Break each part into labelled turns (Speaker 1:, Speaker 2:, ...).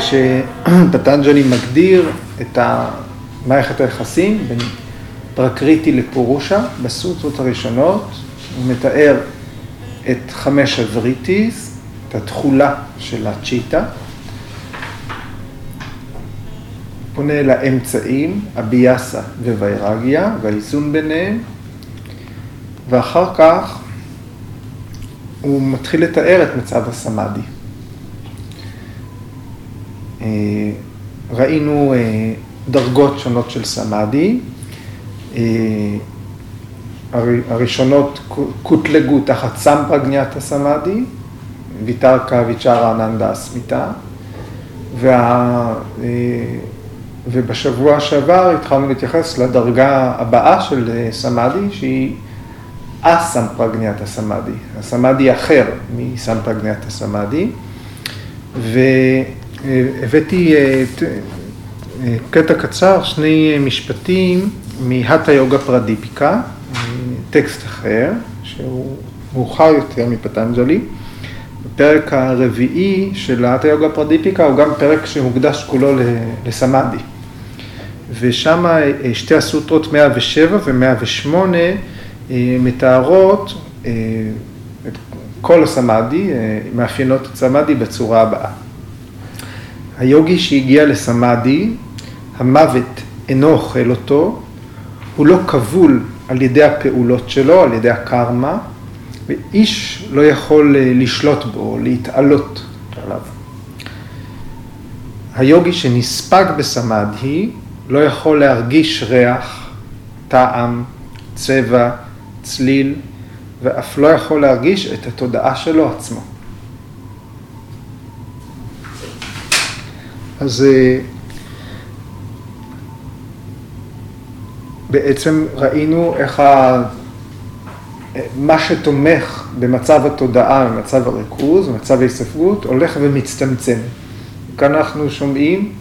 Speaker 1: שפטנג'לי מגדיר את מערכת היחסים בין פרקריטי לפורושה בסוטרות הראשונות, הוא מתאר את חמש הווריטיס, את התכולה של הצ'יטה, פונה לאמצעים, אביאסה וויירגיה, והאיזון ביניהם, ואחר כך הוא מתחיל לתאר את מצב הסמאדי. אה, ראינו אה, דרגות שונות של סמאדי, אה, הראשונות קוטלגו תחת סמפרגניאטה סמאדי, ויתרקה ויצ'רה אננדה אסמיתה, וה... ובשבוע שעבר התחלנו להתייחס לדרגה הבאה של סמאדי, שהיא אסמפרגניאטה סמאדי, הסמאדי אחר מסמפרגניאטה סמאדי, אה, אה, קטע קצר, שני משפטים מהטה יוגה פרדיפיקה, טקסט אחר, שהוא מאוחר יותר מפטנג'לי. בפרק הרביעי של האטה יוגה פרדיפיקה הוא גם פרק שמוקדש כולו לסמאדי. ושם אה, שתי הסוטרות 107 ו-108 מתארות את כל הסמאדי, מאפיינות את סמאדי בצורה הבאה. היוגי שהגיע לסמאדי, המוות אינו אוכל אותו, הוא לא כבול על ידי הפעולות שלו, על ידי הקרמה, ואיש לא יכול אה, לשלוט בו, להתעלות עליו. היוגי שנספג בסמאדי לא יכול להרגיש ריח, טעם, צבע, צליל, ואף לא יכול להרגיש את התודעה שלו עצמו. אז אה, בעצם ראינו איך ה... מה שתומך במצב התודעה, במצב הריכוז, במצב ההיספרות, הולך ומצטמצם. כאן אנחנו שומעים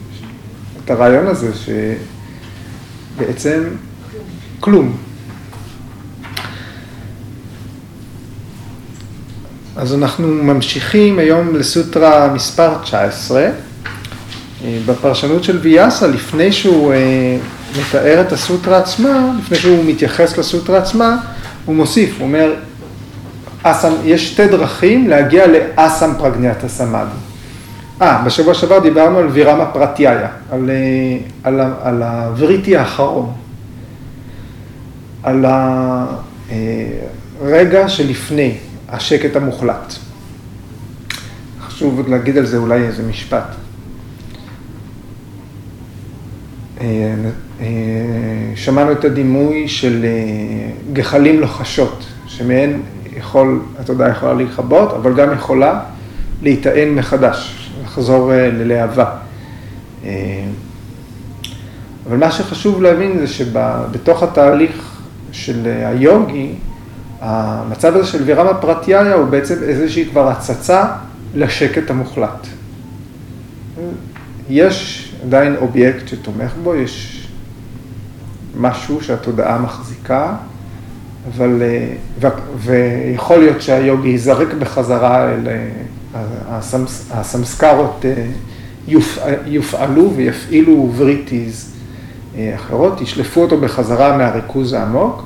Speaker 1: את הרעיון הזה שבעצם כלום. אז אנחנו ממשיכים היום לסוטרה מספר 19. אה, בפרשנות של ויאסה, לפני שהוא אה, מתאר את הסוטרה עצמה, לפני שהוא מתייחס לסוטרה עצמה, הוא מוסיף, הוא אומר, אסם, יש שתי דרכים להגיע לאסם פרגניאטה סמאדי. אה, בשבוע שעבר דיברנו על וירמה פרטיאיה, על, אה, על, על הווריטי האחרון, על הרגע שלפני השקט המוחלט. חשוב להגיד על זה אולי איזה משפט. אה, אה, שמענו את הדימוי של אה, גחלים לוחשות, שמהן יכול, התודעה יכולה להיכבות, אבל גם יכולה להיטען מחדש, לחזור ללהבה. אבל מה שחשוב להבין זה שבתוך התהליך של היוגי, המצב הזה של וירמה פרטיאיה הוא בעצם איזושהי כבר הצצה לשקט המוחלט. יש עדיין אובייקט שתומך בו, יש משהו שהתודעה מחזיקה, אבל, אה, ו, ויכול להיות שהיוגי ייזרק בחזרה אל אה, הסמס, הסמסקרות אה, יופעלו ויפעילו וריטיז אחרות, ישלפו אותו בחזרה מהריכוז העמוק,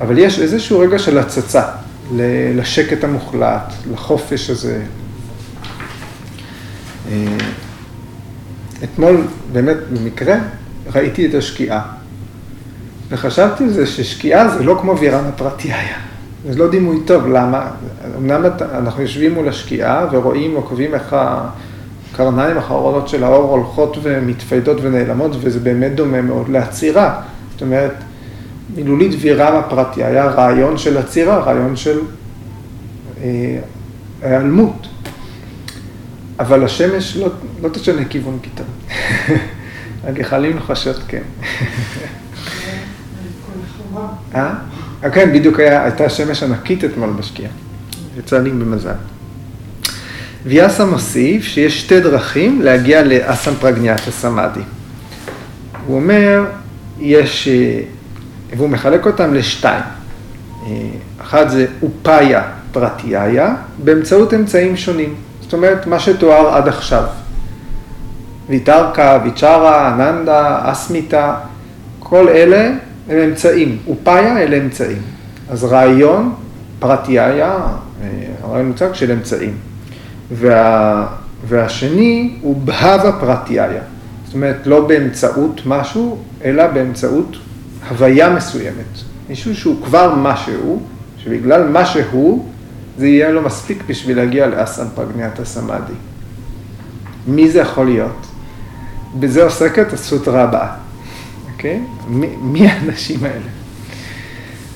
Speaker 1: אבל יש איזשהו רגע של הצצה לשקט המוחלט, לחופש הזה. אתמול, באמת, במקרה, ראיתי את השקיעה. וחשבתי על זה ששקיעה זה לא כמו וירנה פרטיהיה. זה לא דימוי טוב, למה? אמנם אנחנו יושבים מול השקיעה ורואים, עוקבים איך הקרניים האחרונות של האור הולכות ומתפיידות ונעלמות, וזה באמת דומה מאוד לעצירה. זאת אומרת, מילולית וירמה פרטיה היה רעיון של עצירה, רעיון של אה, היעלמות. אבל השמש לא, לא תשנה כיוון פתאום. הגחלים נחשות כן. אה? כן, בדיוק היה, הייתה שמש ענקית אתמול בשקיעה. יצא לי במזל. ויאסה מוסיף שיש שתי דרכים להגיע לאסם פרגניאטה סמאדי. הוא אומר, יש, אה, והוא מחלק אותם לשתיים. אה, אחת זה אופאיה פרטיהיה, באמצעות אמצעים שונים. זאת אומרת, מה שתואר עד עכשיו. ויתרקה, ויצ'רה, אננדה, אסמיתה, כל אלה הם אמצעים. אופאיה אלה אמצעים. אז רעיון, פרטיהיה, הרעיון מוצג של אמצעים. וה, והשני הוא בהווה פרטיהיה. זאת אומרת, לא באמצעות משהו, אלא באמצעות הוויה מסוימת. מישהו שהוא כבר משהו, שבגלל מה שהוא, זה יהיה לו מספיק בשביל להגיע לאסן פרגניאטה סמאדי. מי זה יכול להיות? בזה עוסקת הסוטרה הבאה, אוקיי? מי, האנשים האלה?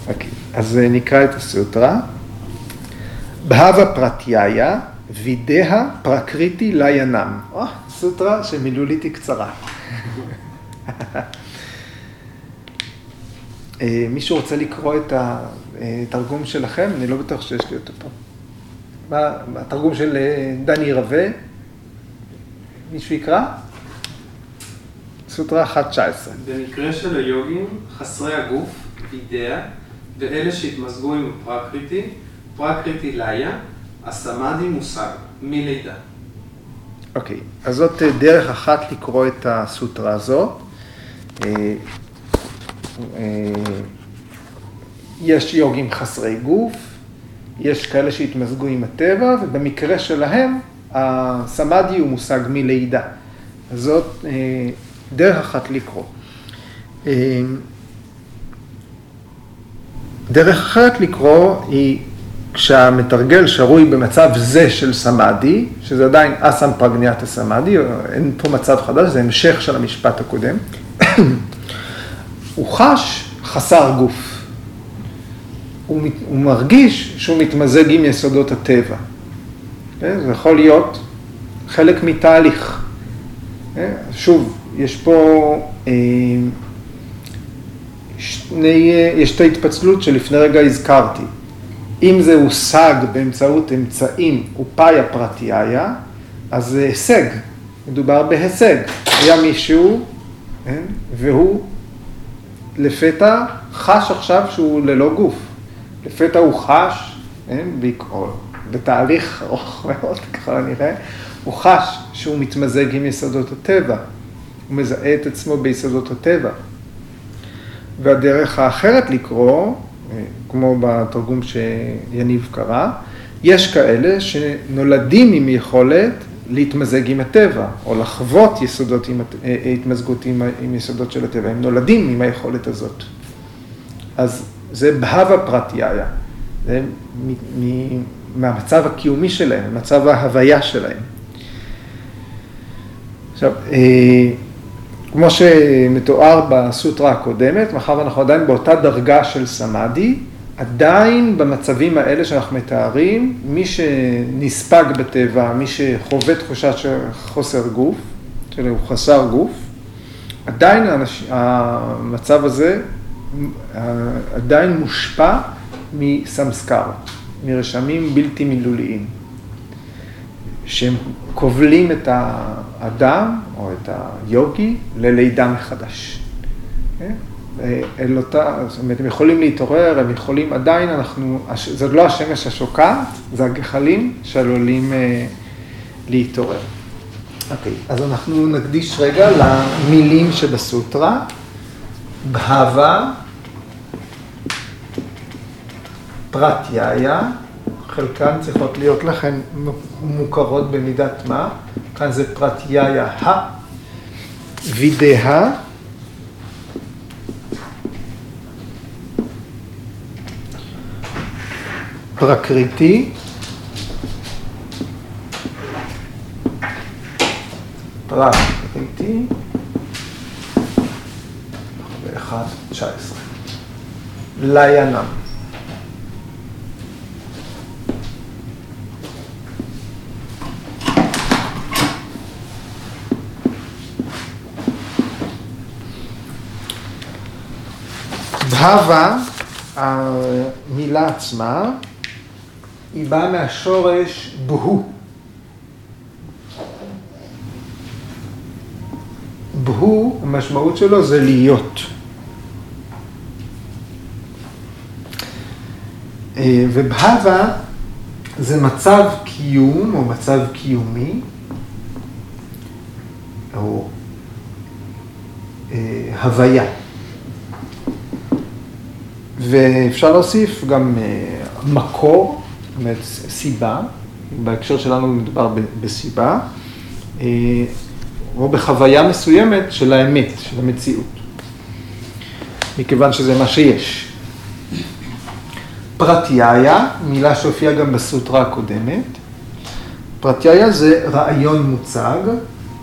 Speaker 1: אוקיי, אז נקרא את הסוטרה. בהווה פרטיהיה, וידאה פרקריטי ליינם. או, סוטרה שמילולית היא קצרה. אה, מישהו רוצה לקרוא את התרגום שלכם? אני לא בטוח שיש לי אותו פה. מה, התרגום של אה, דני רווה? מישהו יקרא? סוטרה 1.19.
Speaker 2: במקרה של היוגים, חסרי הגוף, אידאה, ואלה שהתמזגו עם פרקריטי, פרקריטי לאיה, הסמאדי מושג, מלידה.
Speaker 1: אוקיי, okay, אז זאת אה, דרך אחת לקרוא את הסוטרה הזאת. אה, יש יוגים חסרי גוף, יש כאלה שהתמזגו עם הטבע, ובמקרה שלהם, הסמאדי הוא מושג מלידה. זאת אה, דרך אחת לקרוא. אה, דרך אחרת לקרוא היא כשהמתרגל שרוי במצב זה של סמאדי, שזה עדיין אסם פרגניאטה סמאדי, אין פה מצב חדש, זה המשך של המשפט הקודם. הוא חש חסר גוף. הוא, מת, הוא מרגיש שהוא מתמזג עם יסודות הטבע. כן? זה יכול להיות חלק מתהליך. כן? שוב, יש פה אה, שני, יש שתי התפצלות שלפני רגע הזכרתי. אם זה הושג באמצעות אמצעים אופאיה פרטיהיה, אז זה הישג, מדובר בהישג. היה מישהו, כן? והוא לפתע חש עכשיו שהוא ללא גוף. לפתע הוא חש, כן, בתהליך ארוך מאוד ככל הנראה, הוא חש שהוא מתמזג עם יסודות הטבע. הוא מזהה את עצמו ביסודות הטבע. והדרך האחרת לקרוא, כמו בתרגום שיניב קרא, יש כאלה שנולדים עם יכולת להתמזג עם הטבע, או לחוות יסודות עם, אה, אה, התמזגות עם, עם יסודות של הטבע, הם נולדים עם היכולת הזאת. אז זה בהווה פרטיהיה, זה מ, מ, מהמצב הקיומי שלהם, מצב ההוויה שלהם. עכשיו, אה, כמו שמתואר בסוטרה הקודמת, מאחר ואנחנו עדיין באותה דרגה של סמאדי, עדיין במצבים האלה שאנחנו מתארים, מי שנספג בטבע, מי שחווה תחושה של חוסר גוף, הוא חסר גוף, עדיין האנש... המצב הזה עדיין מושפע מסמסקרות, מרשמים בלתי מילוליים, שהם כובלים את האדם או את היוגי ללידה מחדש. כן? אל אותה, זאת אומרת, הם יכולים להתעורר, הם יכולים עדיין, אנחנו, זאת לא השמש השוקעת, זה הגחלים שעלולים אה, להתעורר. אוקיי, אז אנחנו נקדיש רגע למילים שבסוטרה. בהווה, פרטיהיה, חלקן צריכות להיות לכן מוכרות במידת מה, כאן זה פרטיהיה ה, וידאה, פרקריטי, פרקריטי, ואחד, תשע עשרה. ליינם. בהווה, המילה עצמה, היא באה מהשורש בהו. בהו, המשמעות שלו זה להיות. אה, ובהווה זה מצב קיום או מצב קיומי או אה, הוויה. ואפשר להוסיף גם אה, מקור, אומרת סיבה, בהקשר שלנו מדובר בסיבה, אה, או בחוויה מסוימת של האמת, של המציאות, מכיוון שזה מה שיש. פרטיהיה, מילה שהופיעה גם בסוטרה הקודמת, פרטיהיה זה רעיון מוצג,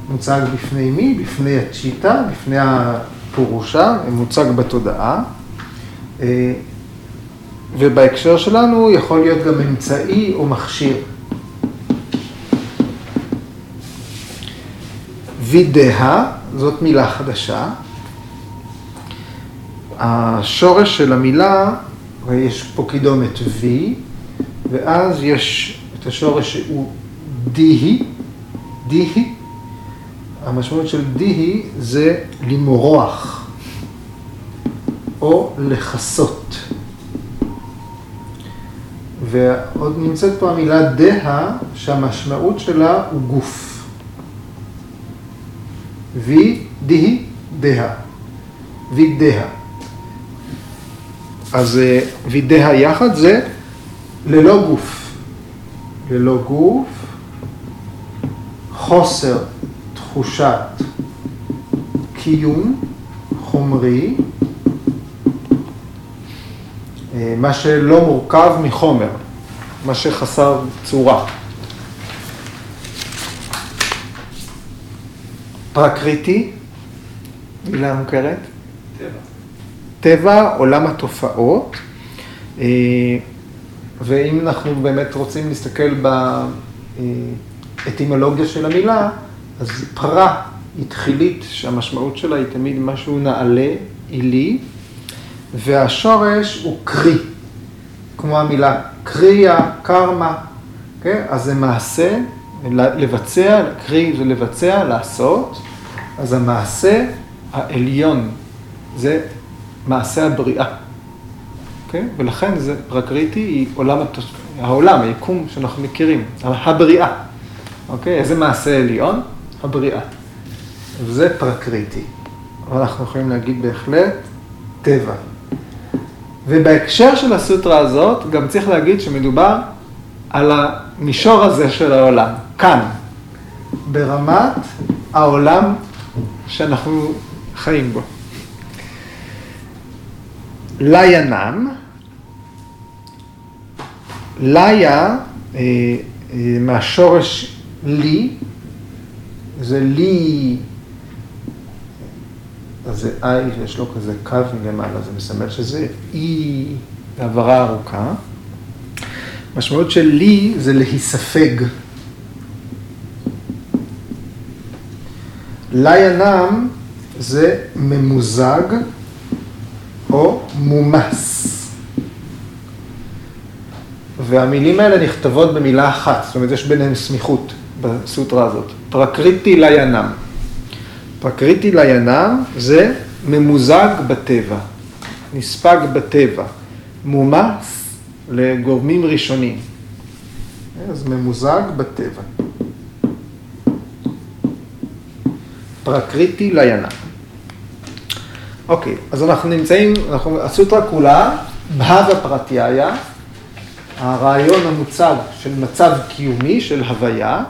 Speaker 1: מוצג בפני מי? בפני הצ'יטה, בפני הפורושה, מוצג בתודעה. ובהקשר שלנו יכול להיות גם אמצעי או מכשיר. וידאה, זאת מילה חדשה. השורש של המילה, יש פה קידומת V, ואז יש את השורש שהוא דיהי, דיהי. המשמעות של דיהי זה למרוח או לכסות. ועוד נמצאת פה המילה דה, שהמשמעות שלה הוא גוף. וי דיהי דה. וי דה. אז וידאה יחד זה ללא גוף. ללא גוף, חוסר תחושת קיום חומרי, אה, מה שלא מורכב מחומר, מה שחסר צורה. פרקריטי, מילה מוכרת?
Speaker 2: טבע.
Speaker 1: טבע, עולם התופעות. אה, ואם אנחנו באמת רוצים להסתכל באטימולוגיה של המילה, אז פרה היא תחילית, שהמשמעות שלה היא תמיד משהו נעלה, עילי, והשורש הוא קרי, כמו המילה קריאה, קרמה? כן? אז זה מעשה, לבצע, קרי זה לבצע, לעשות, אז המעשה העליון זה מעשה הבריאה. כן? ולכן זה פרקריטי, היא עולם, העולם, היקום שאנחנו מכירים, הבריאה. אוקיי? איזה מעשה עליון? הבריאה. וזה פרקריטי. אבל אנחנו יכולים להגיד בהחלט טבע. ובהקשר של הסוטרה הזאת, גם צריך להגיד שמדובר על המישור הזה של העולם, כאן, ברמת העולם שאנחנו חיים בו. ליינם, ליה, אה, אה, מהשורש לי, זה לי, אז זה I, יש לו כזה קו מלמעלה, זה מסמל שזה אי העברה ארוכה. משמעות של לי זה להיספג. ליינם זה ממוזג או מומס. והמילים האלה נכתבות במילה אחת, זאת אומרת יש ביניהן סמיכות בסוטרה הזאת. פרקריטי ליינם. פרקריטי ליינם זה ממוזג בטבע, נספג בטבע, מומס לגורמים ראשונים. אז ממוזג בטבע. פרקריטי ליינם. אוקיי, אז אנחנו נמצאים, אנחנו, הסוטרה כולה, בהאווה פרטייאיה, הרעיון המוצג של מצב קיומי, של הוויה,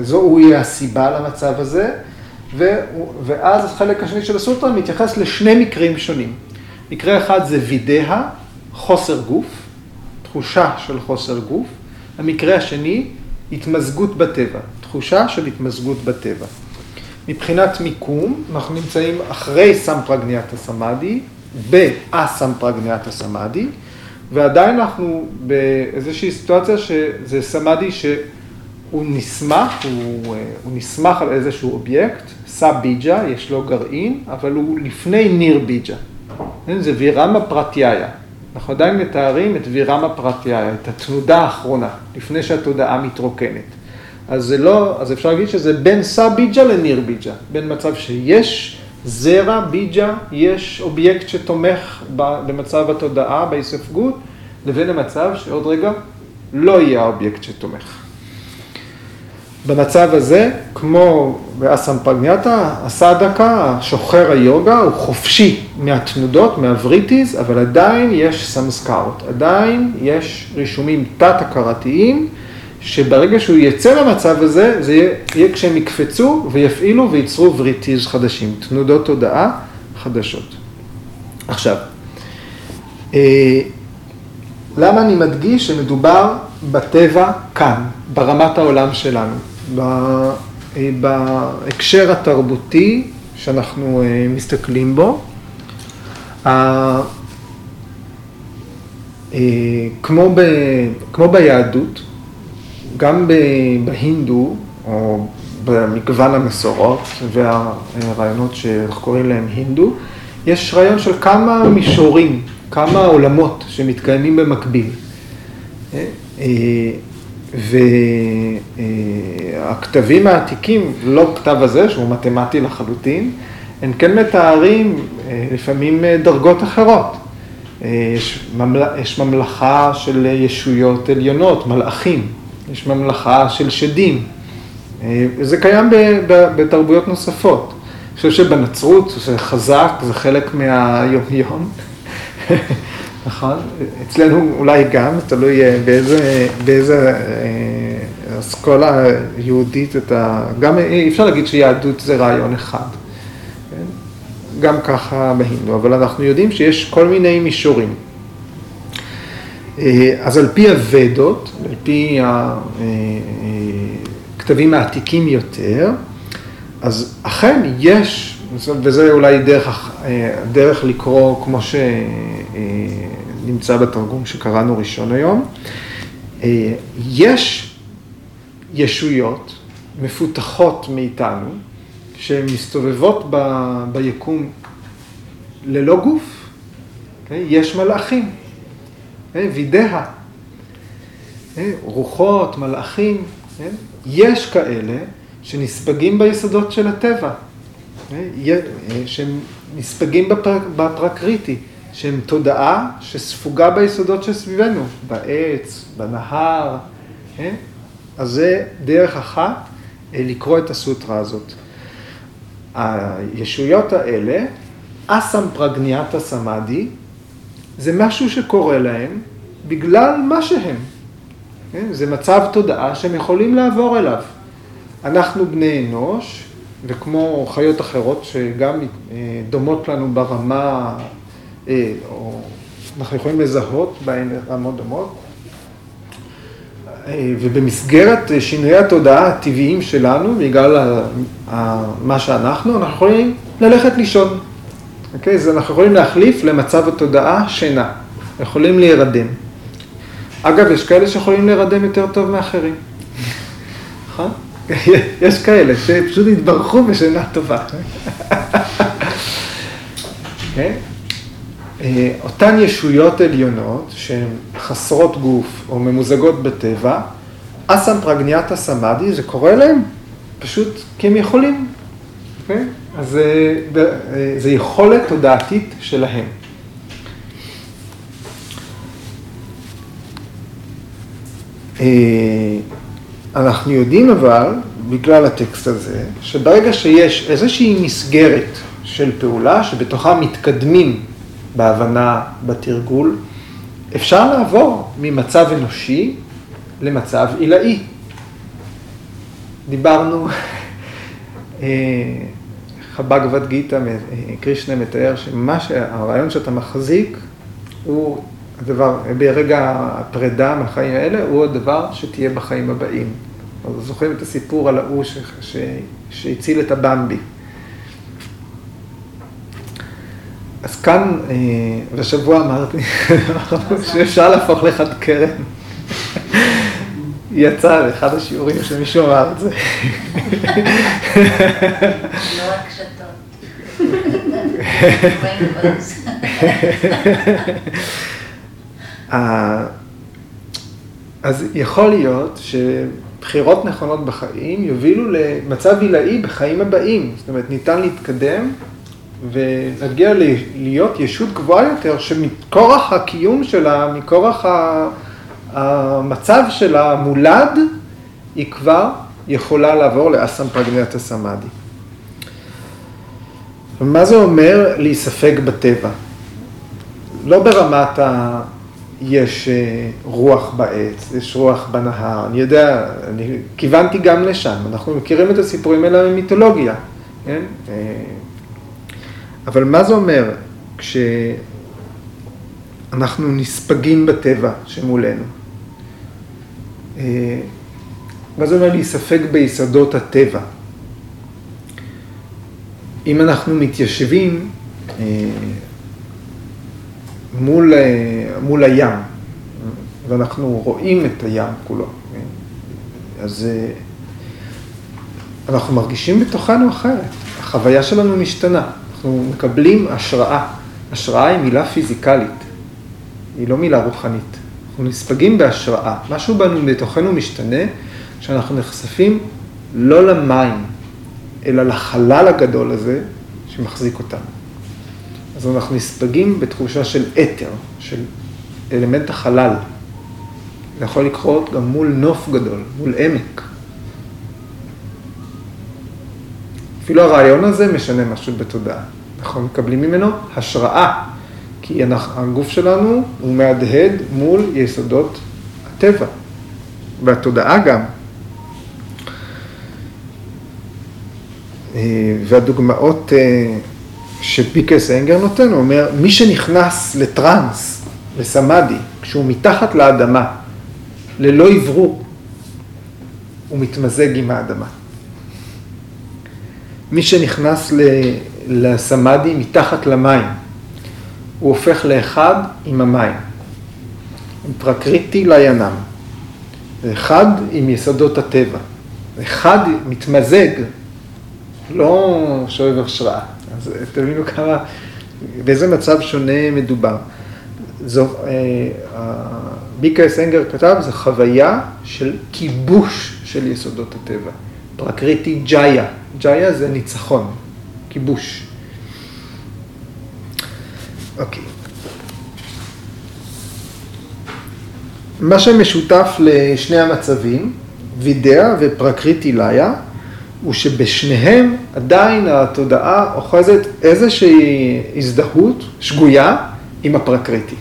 Speaker 1: זו יהיה הסיבה למצב הזה, ואז החלק השני של הסוטרה מתייחס לשני מקרים שונים. מקרה אחד זה וידאה, חוסר גוף, תחושה של חוסר גוף. המקרה השני, התמזגות בטבע, תחושה של התמזגות בטבע. מבחינת מיקום, אנחנו נמצאים אחרי סמפרגניאטה סמאדי, באסמפרגניאטה סמאדי, ועדיין אנחנו באיזושהי סיטואציה שזה סמאדי שהוא נסמך, הוא, הוא נסמך על איזשהו אובייקט, סביג'ה, יש לו גרעין, אבל הוא לפני נירביג'ה. זה וירמה פרטיאיה. אנחנו עדיין מתארים את וירמה פרטיאיה, את התנודה האחרונה, לפני שהתודעה מתרוקנת. אז זה לא, אז אפשר להגיד שזה בין סביג'ה לנירביג'ה, בין מצב שיש זרע ביג'ה, יש אובייקט שתומך במצב התודעה, בהיספגות, לבין המצב שעוד רגע לא יהיה האובייקט שתומך. במצב הזה, כמו באסמפרגניאטה, הסדהקה, שוחר היוגה, הוא חופשי מהתנודות, מהווריטיז, אבל עדיין יש סמסקארות, עדיין יש רישומים תת-הכרתיים, שברגע שהוא יצא למצב הזה, זה יהיה, יהיה כשהם יקפצו ויפעילו וייצרו וריטיז חדשים, תנודות תודעה חדשות. עכשיו, אה, למה אני מדגיש שמדובר בטבע כאן, ברמת העולם שלנו, בהקשר התרבותי שאנחנו אה, מסתכלים בו. כמו, ב, כמו ביהדות, גם בהינדו, או במגוון המסורות והרעיונות שאנחנו קוראים להם הינדו, יש רעיון של כמה מישורים, כמה עולמות שמתקיימים במקביל. והכתבים העתיקים, לא כתב הזה, שהוא מתמטי לחלוטין, הם כן מתארים לפעמים דרגות אחרות. יש, ממל... יש ממלכה של ישויות עליונות, מלאכים, יש ממלכה של שדים. זה קיים בתרבויות נוספות. אני חושב שבנצרות זה חזק, זה חלק מהיומיום. נכון? אצלנו אולי גם, תלוי באיזה, באיזה אה, אסכולה יהודית אתה, גם אי אפשר להגיד שיהדות זה רעיון אחד. כן? גם ככה בהינדו, אבל אנחנו יודעים שיש כל מיני מישורים. אה, אז על פי הוודות, על פי הכתבים אה, העתיקים יותר, אז אכן יש וזה אולי דרך, דרך לקרוא כמו שנמצא בתרגום שקראנו ראשון היום. יש ישויות מפותחות מאיתנו, שהן מסתובבות ב, ביקום ללא גוף. Okay? יש מלאכים, okay? וידאה? רוחות, מלאכים? יש כאלה שנספגים ביסודות של הטבע. שהם נספגים בפרקריטי, שהם תודעה שספוגה ביסודות שסביבנו, בעץ, בנהר. אז זה דרך אחת אה, לקרוא את הסוטרה הזאת. הישויות האלה, אסם פרגניאטה סמאדי, זה משהו שקורה להם בגלל מה שהם. זה מצב תודעה שהם יכולים לעבור אליו. אנחנו בני אנוש, וכמו חיות אחרות שגם אה, דומות לנו ברמה, או אנחנו יכולים לזהות בהן רמות דומות, אה, ובמסגרת שינויי התודעה הטבעיים שלנו, בגלל מה שאנחנו, אנחנו יכולים ללכת לישון. אוקיי? אז אנחנו יכולים להחליף למצב התודעה שינה. יכולים להירדם. אגב, יש כאלה שיכולים להירדם יותר טוב מאחרים. נכון? יש כאלה שפשוט התברכו בשינה טובה. אה, אותן ישויות עליונות שהן חסרות גוף או ממוזגות בטבע, אסם פרגניאטה סמאדי, זה קורה להם פשוט כי הם יכולים. Okay? אוקיי? אז זה, אה, זה יכולת תודעתית שלהם. אה, אנחנו יודעים אבל, בגלל הטקסט הזה, שברגע שיש איזושהי מסגרת של פעולה שבתוכה מתקדמים בהבנה, בתרגול, אפשר לעבור ממצב אנושי למצב עילאי. דיברנו, אה, חב"גבד גיתא, קרישנה מתאר שמה שהרעיון שאתה מחזיק הוא הדבר, ברגע הפרידה מהחיים האלה, הוא הדבר שתהיה בחיים הבאים. אז זוכרים את הסיפור על ההוא שהציל את הבמבי. אז כאן, בשבוע אה, אמרתי שאפשר להפוך לך קרן. יצא לאחד השיעורים שמישהו אמר את זה.
Speaker 3: לא רק שתות.
Speaker 1: אז יכול להיות שבחירות נכונות בחיים יובילו למצב עילאי בחיים הבאים. זאת אומרת, ניתן להתקדם ולהגיע להיות ישות גבוהה יותר, שמכורח הקיום שלה, מכורח המצב שלה, מולד, היא כבר יכולה לעבור לאסם פרגנטה סמאדי. מה זה אומר להיספג בטבע? לא ברמת ה... יש אה, רוח בעץ, יש רוח בנהר, אני יודע, אני כיוונתי גם לשם, אנחנו מכירים את הסיפורים האלה ממיתולוגיה, כן? אה, אבל מה זה אומר כשאנחנו נספגים בטבע שמולנו? אה, מה זה אומר להיספג ביסודות הטבע? אם אנחנו מתיישבים מול, מול הים, ואנחנו רואים את הים כולו, אז אנחנו מרגישים בתוכנו אחרת, החוויה שלנו משתנה, אנחנו מקבלים השראה, השראה היא מילה פיזיקלית, היא לא מילה רוחנית, אנחנו נספגים בהשראה, משהו בנו בתוכנו משתנה כשאנחנו נחשפים לא למים, אלא לחלל הגדול הזה שמחזיק אותנו. אז אנחנו נספגים בתחושה של אתר, של אלמנט החלל. זה יכול לקרות גם מול נוף גדול, מול עמק. אפילו הרעיון הזה משנה משהו בתודעה. אנחנו מקבלים ממנו השראה, כי הגוף שלנו הוא מהדהד מול יסודות הטבע, והתודעה גם. אה, והדוגמאות אה, שפיקס אנגר נותן, הוא אומר, מי שנכנס לטראנס, לסמאדי, כשהוא מתחת לאדמה, ללא אוורור, הוא מתמזג עם האדמה. מי שנכנס לסמאדי מתחת למים, הוא הופך לאחד עם המים, פרקריטי לינם, אחד עם יסודות הטבע, אחד מתמזג, לא שואב השראה. אז תבינו כמה, באיזה מצב שונה מדובר. זו, אה, ביקה אסנגר כתב, זו חוויה של כיבוש של יסודות הטבע. פרקריטי ג'איה, ג'איה זה ניצחון, כיבוש. אוקיי. מה שמשותף לשני המצבים, וידאה ופרקריטי לאיה, הוא שבשניהם עדיין התודעה אוחזת איזושהי הזדהות שגויה עם הפרקריטי.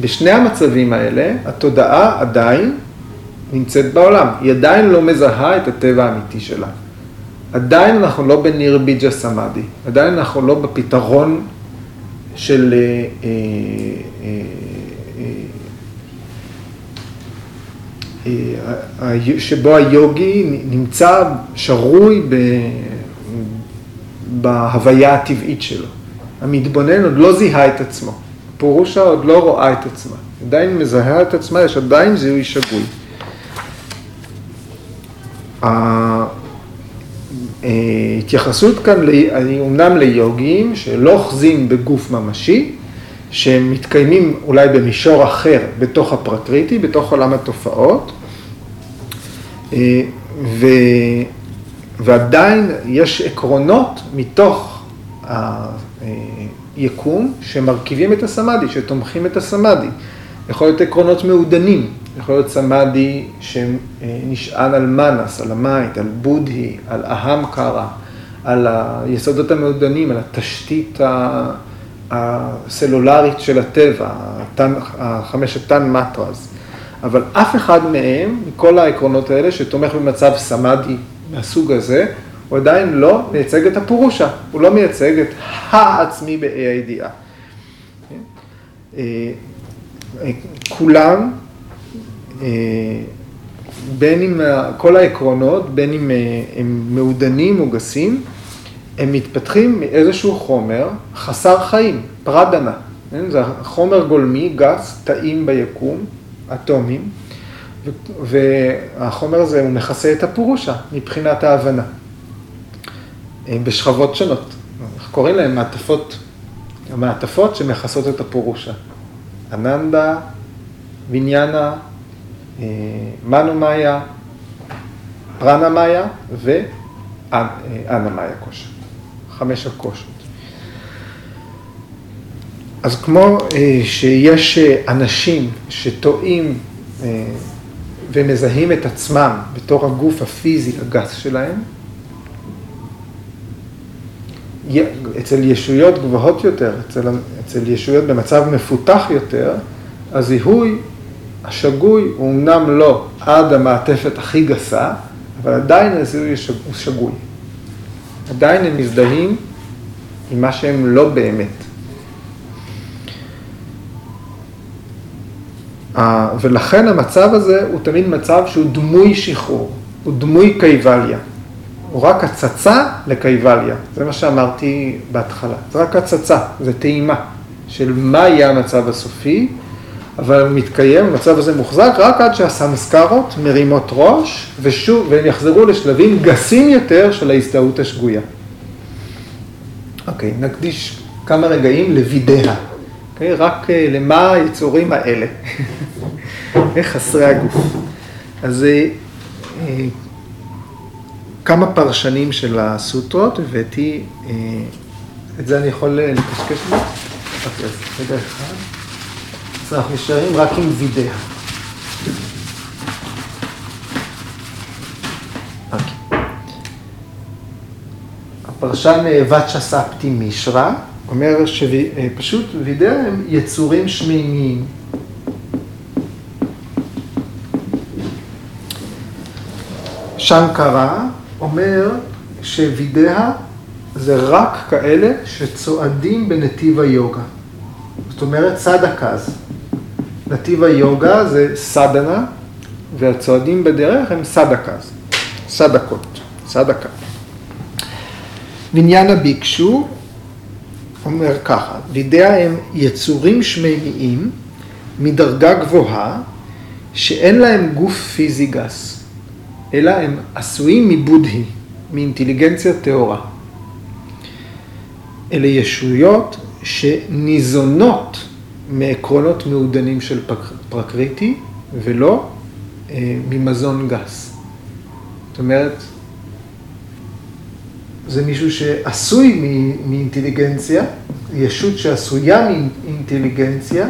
Speaker 1: בשני המצבים האלה התודעה עדיין נמצאת בעולם, היא עדיין לא מזהה את הטבע האמיתי שלה. עדיין אנחנו לא בניר ביג'ה סמאדי, עדיין אנחנו לא בפתרון של אה, אה, אה, שבו היוגי נמצא שרוי בהוויה הטבעית שלו. המתבונן עוד לא זיהה את עצמו, פורושה עוד לא רואה את עצמה, עדיין מזהה את עצמה, יש עדיין זיהוי שגוי. ההתייחסות כאן היא אומנם ליוגים שלא אוחזים בגוף ממשי, שהם מתקיימים אולי במישור אחר בתוך הפרקריטי, בתוך עולם התופעות, אה, ו... ועדיין יש עקרונות מתוך היקום שמרכיבים את הסמאדי, שתומכים את הסמאדי. יכול להיות עקרונות מעודנים, יכול להיות סמאדי שנשען על מנס, על המייט, על בודהי, על אהם קרא, על היסודות המעודנים, על התשתית הסלולרית של הטבע, החמשת טן מטרז. אבל אף אחד מהם, מכל העקרונות האלה, שתומך במצב סמאדי מהסוג הזה, הוא עדיין לא מייצג את הפורושה, הוא לא מייצג את העצמי באי הידיעה. אה, כולם, בין אם כל העקרונות, בין אם אה, הם מעודנים או גסים, הם מתפתחים מאיזשהו חומר חסר חיים, פרדנה. זה חומר גולמי, גס, טעים ביקום, אטומים, והחומר הזה הוא מכסה את הפורושה מבחינת ההבנה, אה, בשכבות שונות. אנחנו קוראים להם מעטפות, המעטפות שמכסות את הפורושה. אננדה, ויניאנה, אה, מנו מאיה, פרנה מאיה ואנה מאיה קושה. חמש הקושות. אז כמו אה, שיש אה, אנשים שטועים אה, ומזהים את עצמם בתור הגוף הפיזי הגס שלהם, אצל ישויות גבוהות יותר, אצל, אצל ישויות במצב מפותח יותר, הזיהוי השגוי הוא אמנם לא עד המעטפת הכי גסה, אבל עדיין הזיהוי הוא שגוי. עדיין הם מזדהים עם מה שהם לא באמת. ולכן המצב הזה הוא תמיד מצב שהוא דמוי שחרור, הוא דמוי קייבליה. הוא רק הצצה לקייבליה, זה מה שאמרתי בהתחלה. זה רק הצצה, זה טעימה של מה יהיה המצב הסופי, אבל מתקיים, המצב הזה מוחזק רק עד שהסמסקרות מרימות ראש, ושוב, והם יחזרו לשלבים גסים יותר של ההזדהות השגויה. אוקיי, נקדיש כמה רגעים לוידאה. אוקיי, רק uh, למה היצורים האלה, חסרי הגוף. אז uh, כמה פרשנים של הסוטרות, הבאתי, את זה אני יכול לקשקש בו? אוקיי, אז רגע אחד. אז אנחנו נשארים רק עם וידאה. אוקיי. הפרשן ואצ'ה ספטי מישרא אומר שפשוט וידאה הם יצורים שמימיים. שנקרה אומר שווידאה זה רק כאלה שצועדים בנתיב היוגה. זאת אומרת סדקז. נתיב היוגה זה סדנה, והצועדים בדרך הם סדקז, סדקות, סדקה. בניין הביקשו אומר ככה, וידאה הם יצורים שמימיים מדרגה גבוהה שאין להם גוף פיזי גס, אלא הם עשויים מבודהי, מאינטליגנציה טהורה. אלה ישויות שניזונות מעקרונות מעודנים של פרקריטי ולא אה, ממזון גס. זאת אומרת, זה מישהו שעשוי מאינטליגנציה, ישות שעשויה מאינטליגנציה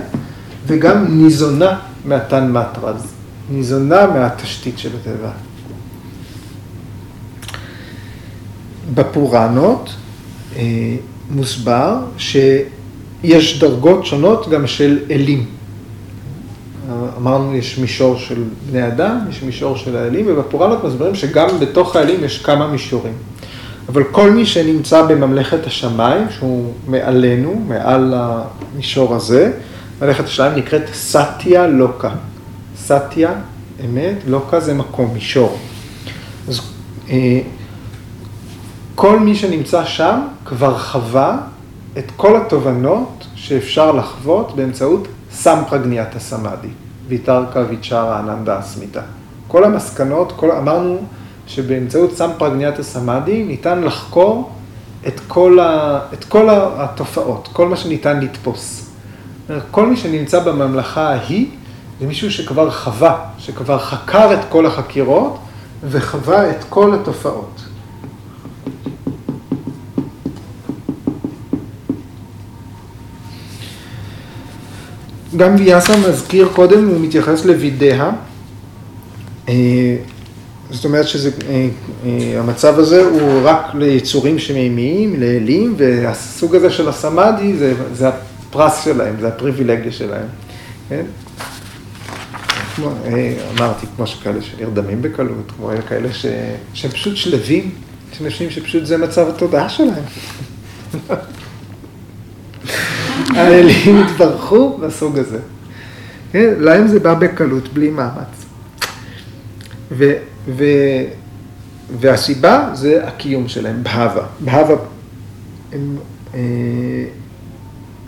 Speaker 1: וגם ניזונה מהתן מטרז, ניזונה מהתשתית של הטבע. בפוראנות אה, מוסבר שיש דרגות שונות גם של אלים. אמרנו, יש מישור של בני אדם, יש מישור של האלים, ובפוראנות מסבירים שגם בתוך האלים יש כמה מישורים. אבל כל מי שנמצא בממלכת השמיים, שהוא מעלינו, מעל המישור הזה, ממלכת השמיים נקראת סטיה לוקה. סטיה, אמת, לוקה זה מקום, מישור. אז אה, כל מי שנמצא שם כבר חווה את כל התובנות שאפשר לחוות באמצעות סמפרגניית הסמאדי, ויתרקה ויצ'רה אננדה אסמיתה. כל המסקנות, כל, אמרנו שבאמצעות סמפרגניית הסמאדי ניתן לחקור את כל, ה, את כל התופעות, כל מה שניתן לתפוס. כל מי שנמצא בממלכה ההיא זה מישהו שכבר חווה, שכבר חקר את כל החקירות וחווה את כל התופעות. גם ויאסה מזכיר קודם, הוא מתייחס לוידאה. אה, זאת אומרת שהמצב אה, הזה הוא רק ליצורים שמימיים, לאלים, והסוג הזה של הסמאדי זה, זה הפרס שלהם, זה הפריבילגיה שלהם. כן? כמו, אה, אמרתי, כמו שכאלה שנרדמים בקלות, כמו כאלה ש, שהם פשוט שלווים, יש אנשים שפשוט זה מצב התודעה שלהם. האלים התברכו בסוג הזה. כן? להם זה בא בקלות, בלי מאמץ. ו, ו, והסיבה זה הקיום שלהם, בהבה. בהבה, הם, אה,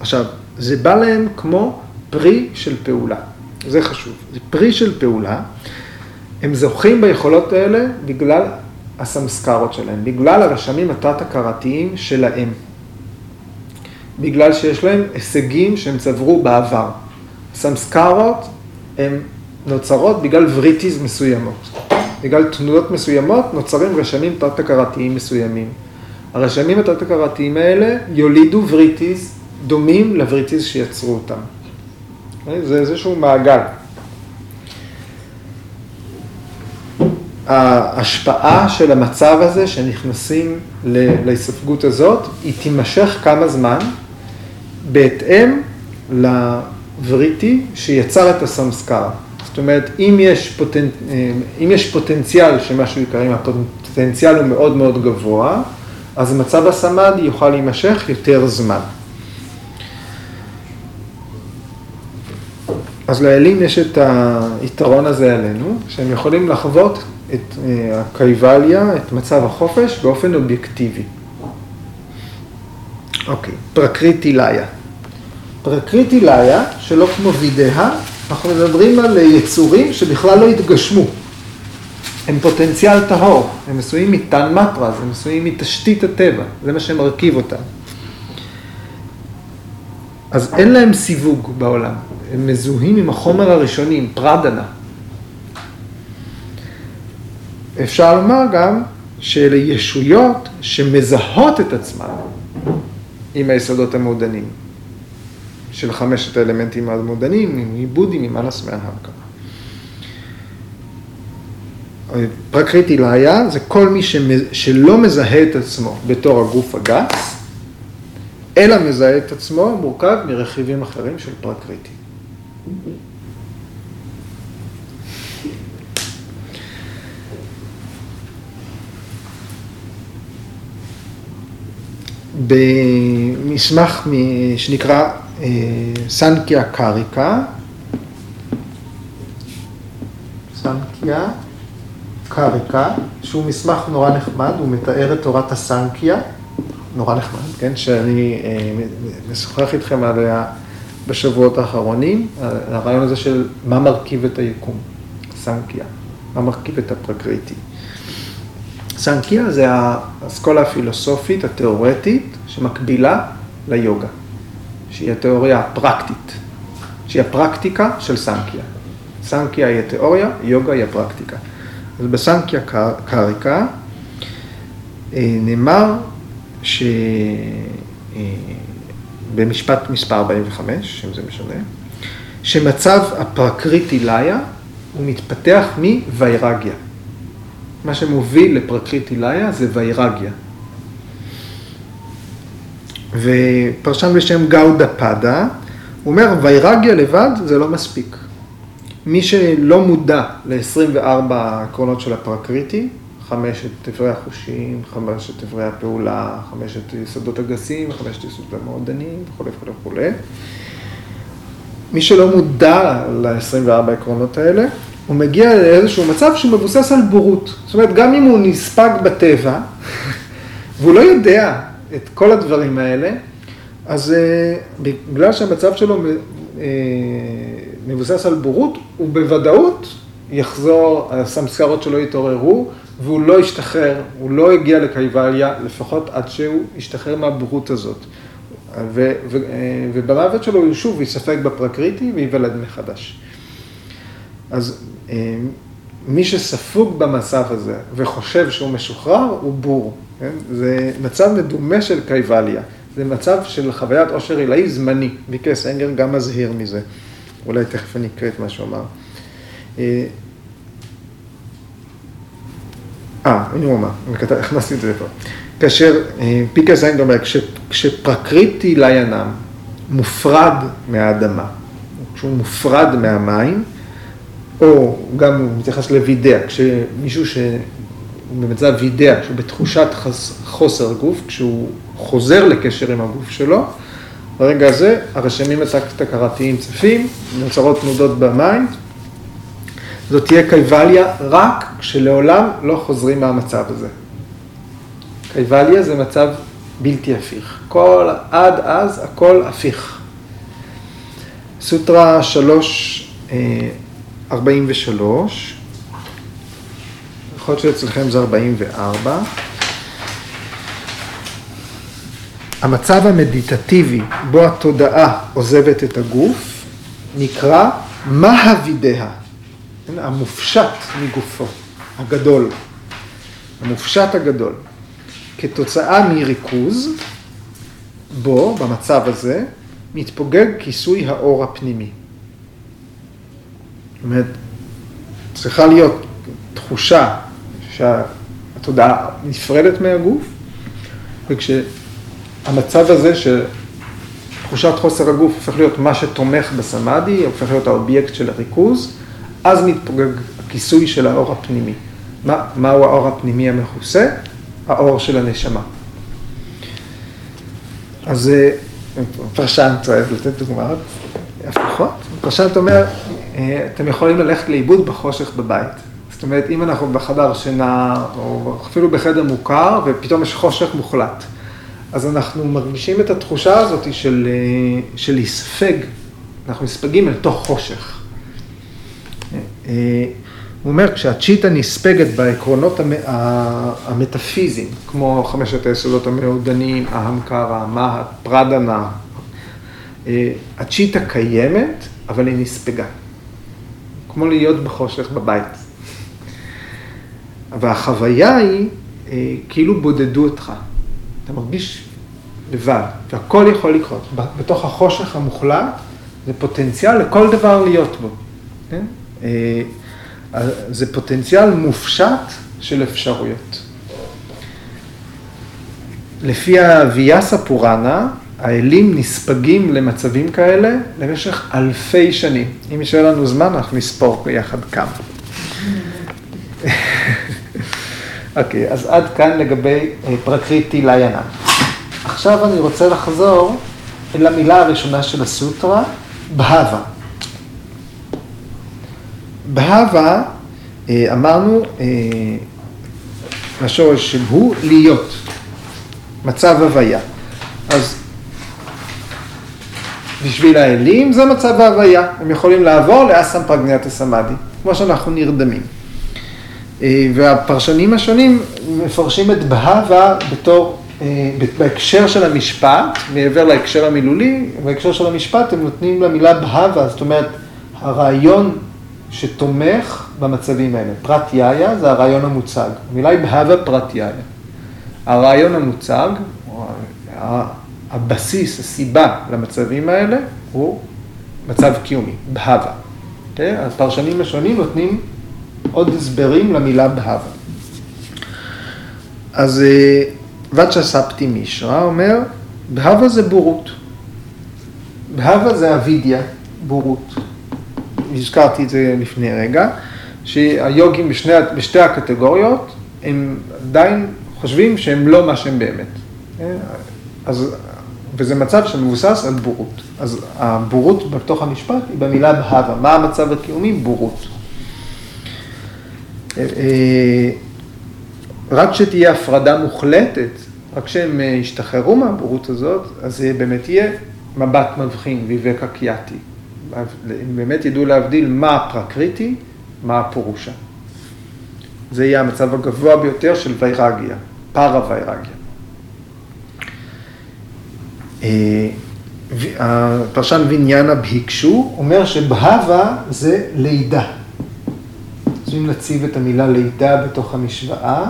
Speaker 1: עכשיו, זה בא להם כמו פרי של פעולה. זה חשוב. זה פרי של פעולה. הם זוכים ביכולות האלה בגלל הסמסקרות שלהם, בגלל הרשמים התת-הכרתיים שלהם. בגלל שיש להם הישגים שהם צברו בעבר. סמסקרות הן נוצרות בגלל וריטיז מסוימות. בגלל תנועות מסוימות נוצרים רשמים תת-הכרתיים מסוימים. הרשמים התת-הכרתיים האלה יולידו וריטיז דומים לווריטיז שיצרו אותם. זה איזשהו מעגל. ההשפעה של המצב הזה שנכנסים להיספגות הזאת, היא תימשך כמה זמן, בהתאם לווריטי שיצר את הסמסקר. זאת אומרת, אם יש, פוטנ... אם יש פוטנציאל שמשהו יקרה, אם הפוטנציאל הוא מאוד מאוד גבוה, אז מצב הסמד יוכל להימשך יותר זמן. אז לאלים יש את היתרון הזה עלינו, שהם יכולים לחוות את אה, הקייבליה, את מצב החופש, באופן אובייקטיבי. אוקיי, פרקריטי ליה. פרקריטי ליה, שלא כמו וידאה, אנחנו מדברים על יצורים שבכלל לא התגשמו. הם פוטנציאל טהור, הם עשויים מתן מטרז, הם עשויים מתשתית הטבע, זה מה שמרכיב אותם. אז אין להם סיווג בעולם, הם מזוהים עם החומר הראשוני, עם פרדנה. אפשר לומר גם שאלה ישויות שמזהות את עצמן עם היסודות המעודנים, של חמשת האלמנטים המעודנים, עם עיבודים, עם אנס מההמקרה. פרקריטי לאיה זה כל מי שלא מזהה את עצמו בתור הגוף הגס, אלא מזהה את עצמו מורכב מרכיבים אחרים של פרקריטי. במסמך שנקרא אה, סנקיה קריקה, סנקיה קריקה, שהוא מסמך נורא נחמד, הוא מתאר את תורת הסנקיה, נורא נחמד, כן, שאני אה, משוחח איתכם עליה בשבועות האחרונים, הרעיון הזה של מה מרכיב את היקום, סנקיה, מה מרכיב את הפרקריטי. סנקיה זה האסכולה הפילוסופית התיאורטית שמקבילה ליוגה, שהיא התיאוריה הפרקטית, שהיא הפרקטיקה של סנקיה. סנקיה היא התיאוריה, יוגה היא הפרקטיקה. אז בסנקיה קריקה אה, נאמר שבמשפט אה, מספר 45, אם זה משנה, שמצב הפרקריטי ליה הוא מתפתח מווירגיה. מה שמוביל לפרקריטי ליה זה ויירגיה. ופרשן בשם גאודה פדה, הוא אומר, ויירגיה לבד זה לא מספיק. מי שלא מודע ל-24 העקרונות של הפרקריטי, חמשת תברי החושים, חמשת תברי הפעולה, חמשת יסודות הגסים, חמשת יסודות המועדנים וכולי וכולי וכולי. מי שלא מודע ל-24 העקרונות האלה, הוא מגיע לאיזשהו מצב שהוא מבוסס על בורות. זאת אומרת, גם אם הוא נספג בטבע, והוא לא יודע את כל הדברים האלה, אז uh, בגלל שהמצב שלו uh, מבוסס על בורות, הוא בוודאות יחזור, הסמסקרות שלו יתעוררו, והוא לא ישתחרר, הוא לא יגיע לקייבליה, לפחות עד שהוא ישתחרר מהבורות הזאת. ו, ו, אה, ובמוות שלו הוא שוב יספק בפרקריטי וייוולד מחדש. אז אה, מי שספוג במצב הזה וחושב שהוא משוחרר, הוא בור. כן? זה מצב מדומה של קייבליה. זה מצב של חוויית עושר עילאי זמני. ביקס אנגר גם מזהיר מזה. אולי תכף אני אקרא את מה שהוא אמר. אה, אה הוא אמר, הכנסתי את זה פה. כאשר אה, פיקה זיינד אומר, כשפרקריטי לינם מופרד מהאדמה, כשהוא מופרד מהמים, או גם הוא מתייחס לוידאה, כשמישהו שהוא במצב וידאה, שהוא בתחושת חוסר גוף, כשהוא חוזר לקשר עם הגוף שלו, ברגע הזה הרשמים התקרתיים צפים, נוצרות תנודות במים, זאת תהיה קייבליה רק כשלעולם לא חוזרים מהמצב הזה. קייבליה זה מצב בלתי הפיך. כל, עד אז הכל הפיך. סוטרה 343, יכול להיות שאצלכם זה 44. המצב המדיטטיבי בו התודעה עוזבת את הגוף נקרא מהווידאה, המופשט מגופו, הגדול, המופשט הגדול. כתוצאה מריכוז בו, במצב הזה, מתפוגג כיסוי האור הפנימי. אומרת, צריכה להיות תחושה שהתודעה נפרדת מהגוף, וכשהמצב הזה שתחושת חוסר הגוף הופך להיות מה שתומך בסמאדי, הופך להיות האובייקט של הריכוז, אז מתפוגג הכיסוי של האור הפנימי. מה, מהו האור הפנימי המכוסה? האור של הנשמה. אז אה, פרשנט אוהב לתת דוגמאות הפוכות. פרשנט אומר, אתם יכולים ללכת לאיבוד בחושך בבית. זאת אומרת, אם אנחנו בחדר שינה, או אפילו בחדר מוכר, ופתאום יש חושך מוחלט, אז אנחנו מרגישים את התחושה הזאת של, אה, של לספג, אנחנו נספגים אל תוך חושך. הוא אומר, כשהצ'יטה נספגת בעקרונות המטאפיזיים, כמו חמשת היסודות המעודנים, ההמקרה, מה, פרדנה, אה, הצ'יטה קיימת, אבל היא נספגה. כמו להיות בחושך בבית. והחוויה היא, אה, כאילו בודדו אותך. אתה מרגיש לבד, והכל יכול לקרות. בתוך החושך המוחלט, זה פוטנציאל לכל דבר להיות בו. כן? אה, זה פוטנציאל מופשט של אפשרויות. לפי הוויאסה פוראנה, האלים נספגים למצבים כאלה למשך אלפי שנים. אם יישאר לנו זמן, אנחנו נספור ביחד כמה. אוקיי, okay, אז עד כאן לגבי אה, פרקריטי ליאנה. עכשיו אני רוצה לחזור אל המילה הראשונה של הסוטרה, בהווה. בהווה, אה, אמרנו, אה, השורש של הוא להיות, מצב הוויה. אז בשביל האלים זה מצב ההוויה, הם יכולים לעבור לאסם פרגניאטה סמאדי, כמו שאנחנו נרדמים. אה, והפרשנים השונים מפרשים את בהווה בתור, בהקשר של המשפט, מעבר להקשר המילולי, בהקשר של המשפט הם נותנים למילה בהווה, זאת אומרת, הרעיון שתומך במצבים האלה. פרט יאיה זה הרעיון המוצג. המילה היא בהווה פרט יאיה. הרעיון המוצג, הבסיס, הסיבה למצבים האלה, הוא מצב קיומי, בהווה. Okay? אוקיי? הפרשנים השונים נותנים עוד הסברים למילה בהווה. אז ואצ'ה ספטי מישרא אומר, בהווה זה בורות. בהווה זה אבידיה, בורות. הזכרתי את זה לפני רגע, שהיוגים בשני, בשתי הקטגוריות, הם עדיין חושבים שהם לא מה שהם באמת. אז, וזה מצב שמבוסס על בורות. אז הבורות בתוך המשפט היא במילה בהווה. מה המצב הקיומי? בורות. אה, אה, רק שתהיה הפרדה מוחלטת, רק כשהם אה, ישתחררו מהבורות הזאת, אז זה באמת יהיה מבט מבחין, ויבקה קיאטי. הם באמת ידעו להבדיל מה הפרקריטי, מה הפורושה. זה יהיה המצב הגבוה ביותר של ויירגיה, פארה ויירגיה. אה, הפרשן ויניאנה ביקשו, אומר שבהווה זה לידה. אז אם נציב את המילה לידה בתוך המשוואה,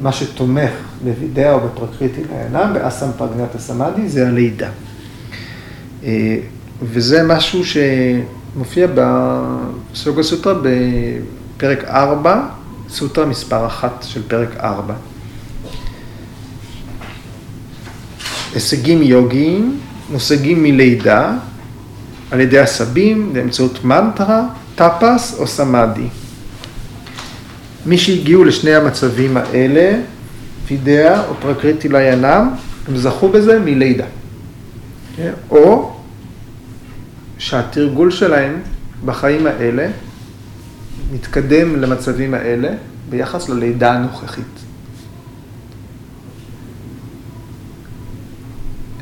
Speaker 1: מה שתומך בוידאה או בפרקריטי לעינם, באסם פרגנת הסמאדי, זה הלידה. אה, וזה משהו שמופיע בסוגה סוטרה בפרק 4, סוטרה מספר אחת של פרק 4. הישגים יוגיים מושגים מלידה על ידי עשבים באמצעות מנטרה, טאפס או סמאדי. מי שהגיעו לשני המצבים האלה, פידאה או פרקריטי לינם, הם זכו בזה מלידה. או שהתרגול שלהם בחיים האלה מתקדם למצבים האלה ביחס ללידה הנוכחית.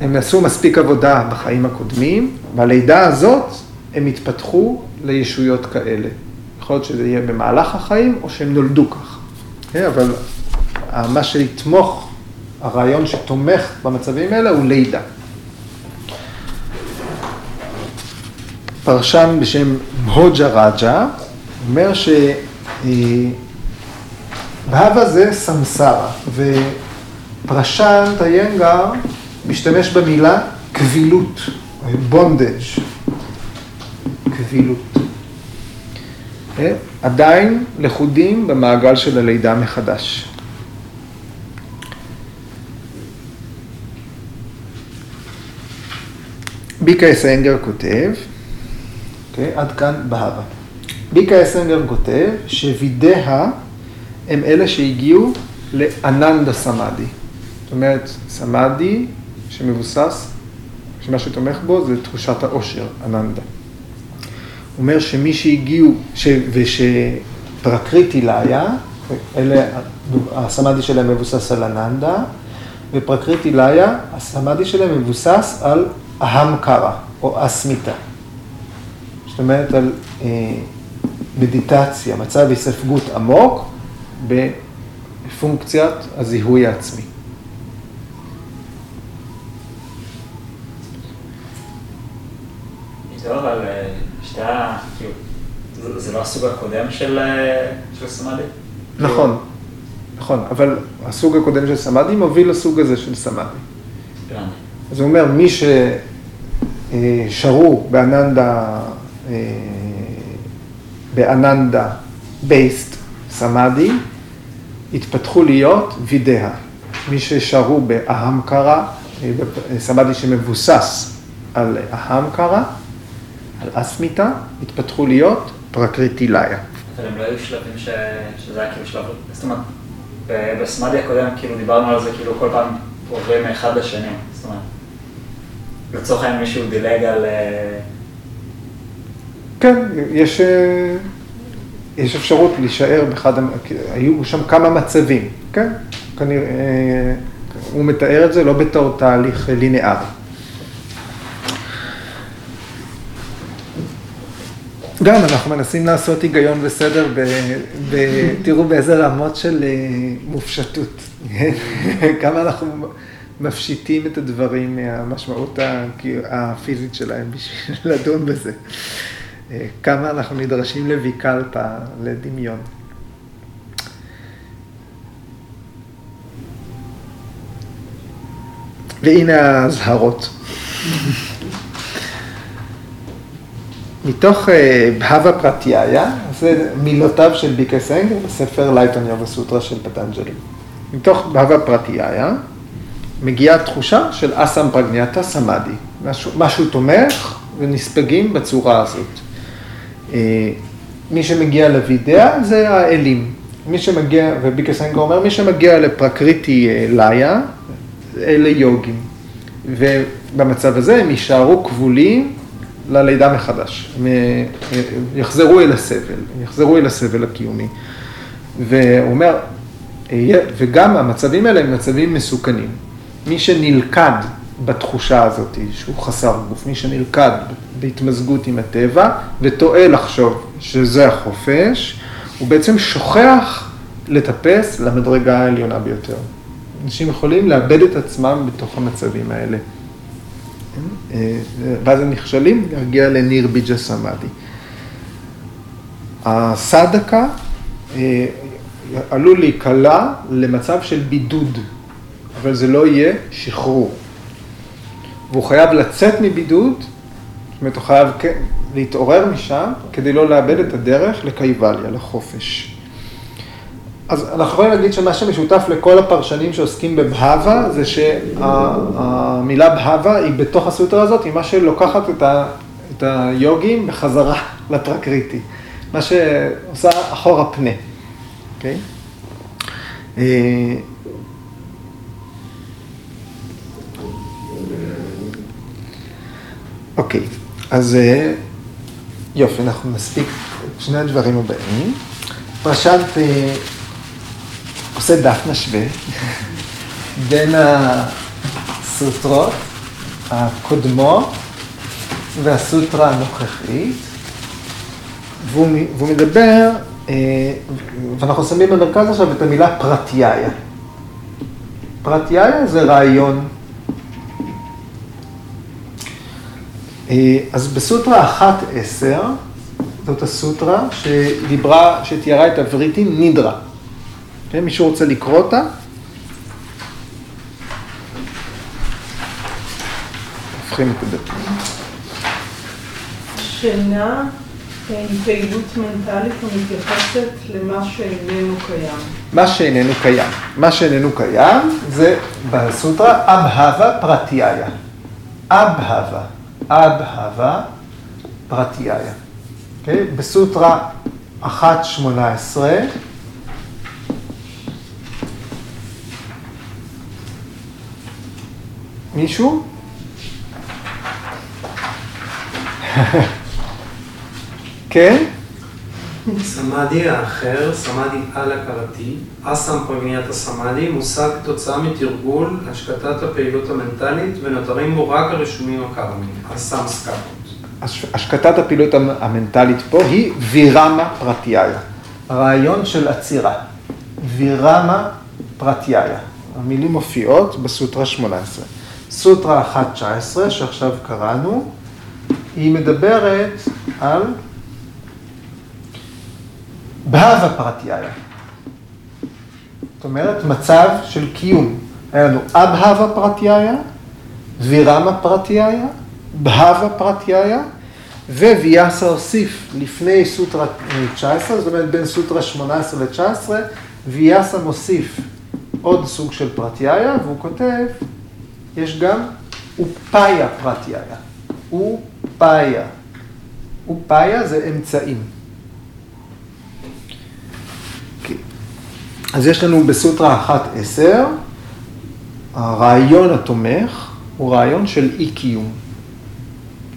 Speaker 1: הם עשו מספיק עבודה בחיים הקודמים, בלידה הזאת הם התפתחו לישויות כאלה. יכול להיות שזה יהיה במהלך החיים או שהם נולדו כך. כן, אבל מה שיתמוך, הרעיון שתומך במצבים האלה הוא לידה. פרשן בשם בהוג'ה רג'ה, אומר שבהאווה זה סמסרה, ופרשן איינגר משתמש במילה כבילות, bondage, כבילות. אה, עדיין לכודים במעגל של הלידה מחדש. ביקה אסנגר כותב, okay, אוקיי, עד כאן בהבה. ביקה אסנגר כותב שווידיה הם אלה שהגיעו לאננדה סמאדי. זאת אומרת, סמאדי שמבוסס, שמה שתומך בו זה תחושת העושר, אננדה. הוא אומר שמי שהגיעו, ש, ושפרקריטי לאיה, אלה, הסמאדי שלהם מבוסס על אננדה, ופרקריטי לאיה, הסמאדי שלהם מבוסס על אהם קרא, או אסמיתה. זאת אומרת על אה, מדיטציה, מצב היספגות עמוק בפונקציית הזיהוי העצמי.
Speaker 4: טוב, אבל אה, שתי ה... כאילו, זה לא הסוג הקודם של, אה, של סמאדי?
Speaker 1: נכון, נכון, אבל הסוג הקודם של סמאדי מוביל לסוג הזה של סמאדי. אז הוא אומר, מי ששרו באננדה, אה, באננדה בייסט סמאדי, התפתחו להיות וידאה. מי ששרו באהמקרה, סמאדי שמבוסס על אהמקרה, על אסמיתה, התפתחו להיות פרקריטילאיה.
Speaker 4: אבל הם לא היו שלבים ש... שזה היה כאילו שלב, זאת אומרת, בסמאדי הקודם כאילו דיברנו על זה כאילו כל פעם עוברים מאחד לשני, זאת אומרת, לצורך העניין מישהו דילג על... אה,
Speaker 1: כן, יש, אה, יש אפשרות להישאר באחד, היו שם כמה מצבים, כן? כנראה, אה, הוא מתאר את זה לא בתור תהליך לינארי. גם אנחנו מנסים לעשות היגיון וסדר, ב, ב, תראו באיזה רמות של אה, מופשטות. כמה אנחנו מפשיטים את הדברים מהמשמעות הפיזית שלהם בשביל לדון בזה. אה, כמה אנחנו נדרשים לוויקלפא, לדמיון. והנה האזהרות. מתוך אה, בהווה פרטיהיה, זה מילותיו של ביקה סנגר בספר לייטון יובה סוטרה של פטנג'לי. מתוך בהווה פרטיהיה מגיעה תחושה של אסם פרגניאטה סמאדי, משהו, משהו תומך ונספגים בצורה הזאת. אה, מי שמגיע לוידאה זה האלים. מי שמגיע, וביקה סנגר אומר, מי שמגיע לפרקריטי אה, לאיה, אלה יוגים. ובמצב הזה הם יישארו כבולים ללידה מחדש. הם יחזרו אל הסבל, יחזרו אל הסבל הקיומי. והוא אומר, וגם המצבים האלה הם מצבים מסוכנים. מי שנלכד בתחושה הזאת שהוא חסר גוף, מי שנלכד בהתמזגות עם הטבע וטועה לחשוב שזה החופש, הוא בעצם שוכח לטפס למדרגה העליונה ביותר. אנשים יכולים לאבד את עצמם בתוך המצבים האלה. אה, ואז הם נכשלים להגיע לניר ביג'ה סמאדי. הסדקה אה, עלול להיקלע למצב של בידוד, אבל זה לא יהיה שחרור. והוא חייב לצאת מבידוד, זאת אומרת, הוא חייב להתעורר משם כדי לא לאבד את הדרך לקייבליה, לחופש. אז אנחנו יכולים להגיד שמה שמשותף לכל הפרשנים שעוסקים בבהבה, זה שהמילה בהבה היא בתוך הסוטרה הזאת, היא מה שלוקחת את, ה, את היוגים בחזרה לפרקריטי. מה שעושה אחורה פנה, אוקיי? Okay? אוקיי, אז אה, יופי, אנחנו נספיק את שני הדברים הבאים. פרשת אה, עושה דף משווה בין הסוטרות הקודמות והסוטרה הנוכחית, והוא, והוא מדבר, אה, ואנחנו שמים במרכז עכשיו את המילה פרטיהיה. פרטיהיה זה רעיון. אה, אז בסוטרה 1.10, זאת הסוטרה שדיברה, שתיארה את הווריטי נידרה. כן, מישהו רוצה לקרוא אותה? הופכים את הדפים.
Speaker 5: שינה עם פעילות מנטלית המתייחסת למה שאיננו קיים.
Speaker 1: מה שאיננו קיים. מה שאיננו קיים זה בסוטרה אבהבה פרטיהיה. אבהבה, אבהבה פרטיהיה. Okay? בסוטרה 1.18 מישהו? כן?
Speaker 2: סמאדי האחר, סמאדי על-הכרתי, אסם פרמיית הסמאדי, מושג כתוצאה מתרגול השקטת הפעילות המנטלית ונותרים בו רק הרשומים הקרמיים, אסם סקאפות.
Speaker 1: הש- השקטת הפעילות המ- המנטלית פה היא וירמה פרטיהיה. הרעיון של עצירה. וירמה פרטיהיה. המילים מופיעות בסוטרה 18. סוטרה 1.19 שעכשיו קראנו, היא מדברת על בהווה פרטיהיה. זאת אומרת, מצב של קיום. היה לנו אבהבה פרטיהיה, וירמה פרטיהיה, בהווה פרטיהיה, וויאסה הוסיף לפני סוטרה 19, זאת אומרת בין סוטרה 18 ל-19, ויאסה מוסיף עוד סוג של פרטיהיה, והוא כותב, יש גם אופאיה פרטיהיה. אופאיה. אופאיה זה אמצעים. אוקיי. אז יש לנו בסוטרה 1.10, הרעיון התומך הוא רעיון של אי-קיום.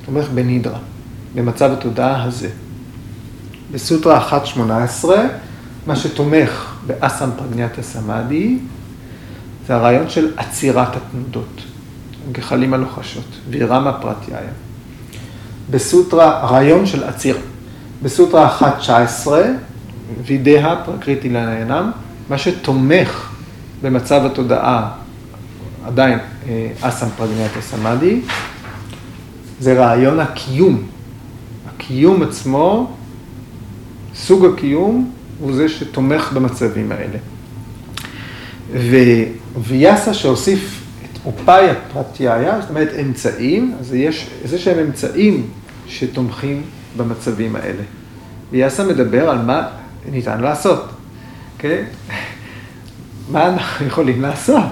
Speaker 1: תומך בנידרה, במצב התודעה הזה. בסוטרה 1.18, מה שתומך באסם פרגניאטה סמאדי, זה הרעיון של עצירת התנודות, גחלים הלוחשות, וירמה פרטיהיה. בסוטרה, הרעיון של עצירה. בסוטרה 1.19, וידאה פרקריטי לעניינם, מה שתומך במצב התודעה, עדיין אה, אסם פרגניאטה סמאדי, זה רעיון הקיום. הקיום עצמו, סוג הקיום, הוא זה שתומך במצבים האלה. וויאסה שהוסיף את אופאיה פרטיהיה, זאת אומרת אמצעים, אז יש איזה שהם אמצעים שתומכים במצבים האלה. ויאסה מדבר על מה ניתן לעשות, כן? מה אנחנו יכולים לעשות?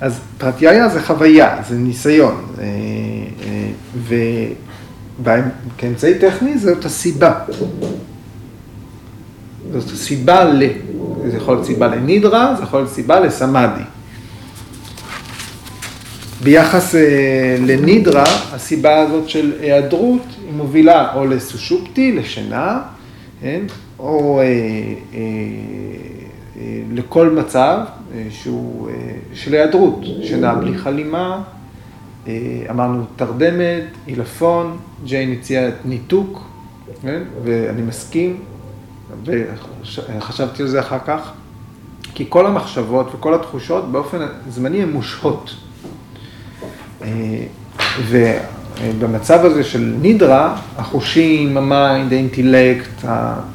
Speaker 1: אז פרטיהיה זה חוויה, זה ניסיון, אה, אה, וכאמצעי טכני זאת הסיבה. זאת הסיבה ל... זה יכול להיות סיבה לנידרה, זה יכול להיות סיבה לסמאדי. ביחס אה, לנידרה, הסיבה הזאת של היעדרות, היא מובילה או לסושופטי, לשינה, כן? או אה, אה, אה, לכל מצב אה, שהוא אה, של היעדרות, שינה בלי חלימה, אה, אמרנו תרדמת, עילפון, ג'יין הציע את ניתוק, כן? ואני מסכים, וחשבתי על זה אחר כך, כי כל המחשבות וכל התחושות באופן זמני הן מושהות. אה, ובמצב הזה של נידרה, החושים, ה mind, האינטלקט,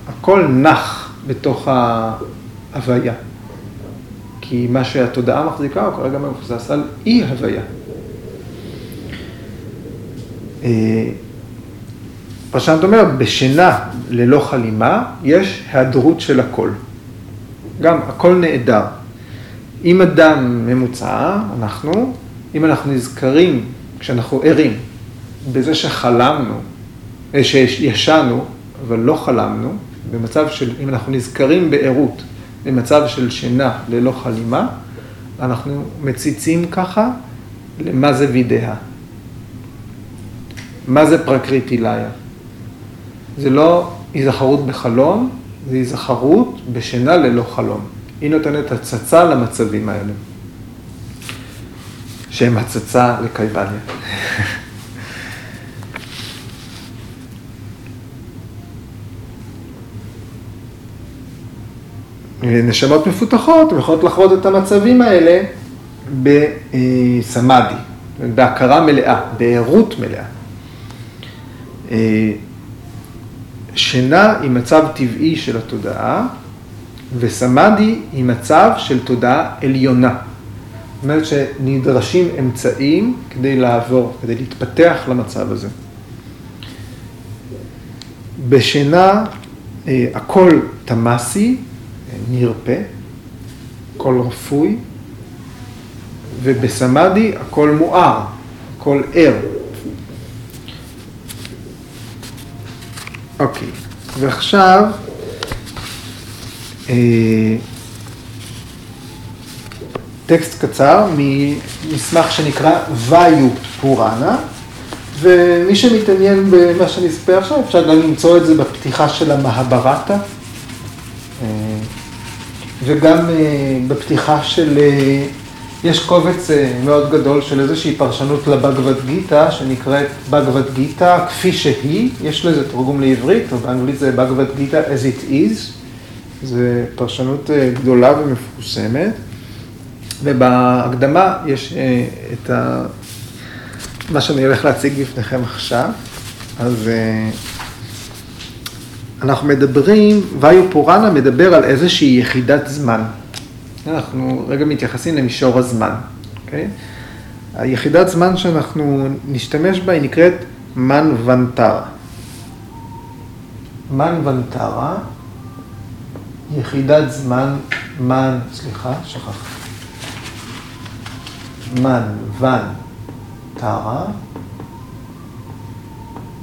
Speaker 1: הכל נח בתוך ההוויה. כי מה שהתודעה מחזיקה הוא כרגע מבוסס על אי הוויה. אה, פרשנת אומר, בשינה ללא חלימה יש היעדרות של הכל. גם הכל נעדר. אם אדם ממוצע, אנחנו, אם אנחנו נזכרים, כשאנחנו ערים, בזה שחלמנו, שישנו, אבל לא חלמנו, במצב של, אם אנחנו נזכרים בערות, במצב של שינה ללא חלימה, אנחנו מציצים ככה למה זה וידאה. מה זה פרקריטיליה? זה לא היזכרות בחלום, זה היזכרות בשינה ללא חלום. היא נותנת הצצה למצבים האלה, שהם הצצה לקייבליה. נשמות מפותחות, יכולות לחוות את המצבים האלה בסמאדי, בהכרה מלאה, בערות מלאה. שינה היא מצב טבעי של התודעה, וסמאדי היא מצב של תודעה עליונה. זאת אומרת שנדרשים אמצעים כדי לעבור, כדי להתפתח למצב הזה. בשינה אה, הכל תמאסי, נרפה, הכל רפוי, ובסמאדי הכל מואר, הכל ער. אוקיי, ועכשיו, אה, טקסט קצר ממסמך שנקרא ויו פוראנה, ומי שמתעניין במה שאני אספר עכשיו, אפשר גם למצוא את זה בפתיחה של המהברטה, אה, וגם אה, בפתיחה של, יש קובץ מאוד גדול של איזושהי פרשנות לבגבד גיתא, שנקראת בגבד גיתא כפי שהיא, יש לזה תרגום לעברית, או באנגלית זה בגבד גיתא as it is, זו פרשנות גדולה ומפורסמת. ובהקדמה יש אה, את ה... מה שאני הולך להציג בפניכם עכשיו. אז אה, אנחנו מדברים, ויו פורנה מדבר על איזושהי יחידת זמן. אנחנו רגע מתייחסים למישור הזמן, אוקיי? היחידת זמן שאנחנו נשתמש בה היא נקראת מנוונטרה. מנוונטרה, יחידת זמן, מן, סליחה, שכחתי. מן, ון, טרה,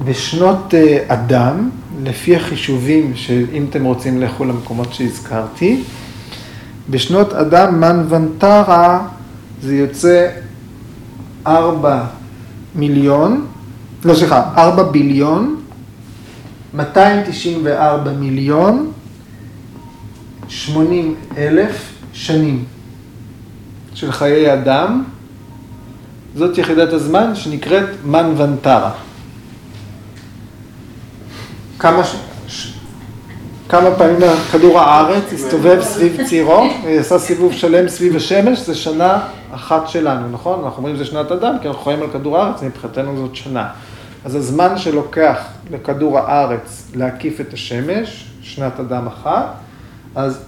Speaker 1: בשנות אה, אדם, לפי החישובים, שאם אתם רוצים לכו למקומות שהזכרתי, בשנות אדם מן ונטרה זה יוצא ארבע מיליון, לא סליחה, ארבע ביליון, 294 מיליון, 80 אלף שנים של חיי אדם, זאת יחידת הזמן שנקראת מנוונטרה. כמה. כמה פעמים כדור הארץ הסתובב סביב צירו, עשה סיבוב שלם סביב השמש, זה שנה אחת שלנו, נכון? אנחנו אומרים שזה שנת אדם, כי אנחנו חיים על כדור הארץ, מבחינתנו זאת שנה. אז הזמן שלוקח לכדור הארץ להקיף את השמש, שנת אדם אחת, אז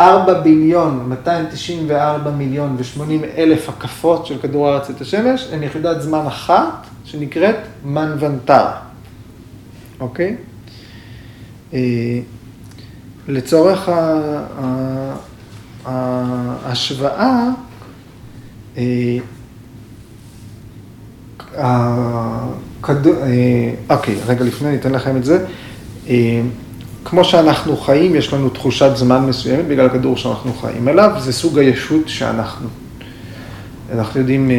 Speaker 1: 4 ביליון, 294 מיליון ו-80 אלף הקפות של כדור הארץ את השמש, הם יחידת זמן אחת שנקראת מנוונטרה, אוקיי? אה, לצורך ההשוואה, אה, אה, אוקיי, רגע לפני, אני אתן לכם את זה. כמו שאנחנו חיים, יש לנו תחושת זמן מסוימת בגלל הכדור שאנחנו חיים עליו, זה סוג הישות שאנחנו. אנחנו יודעים אה,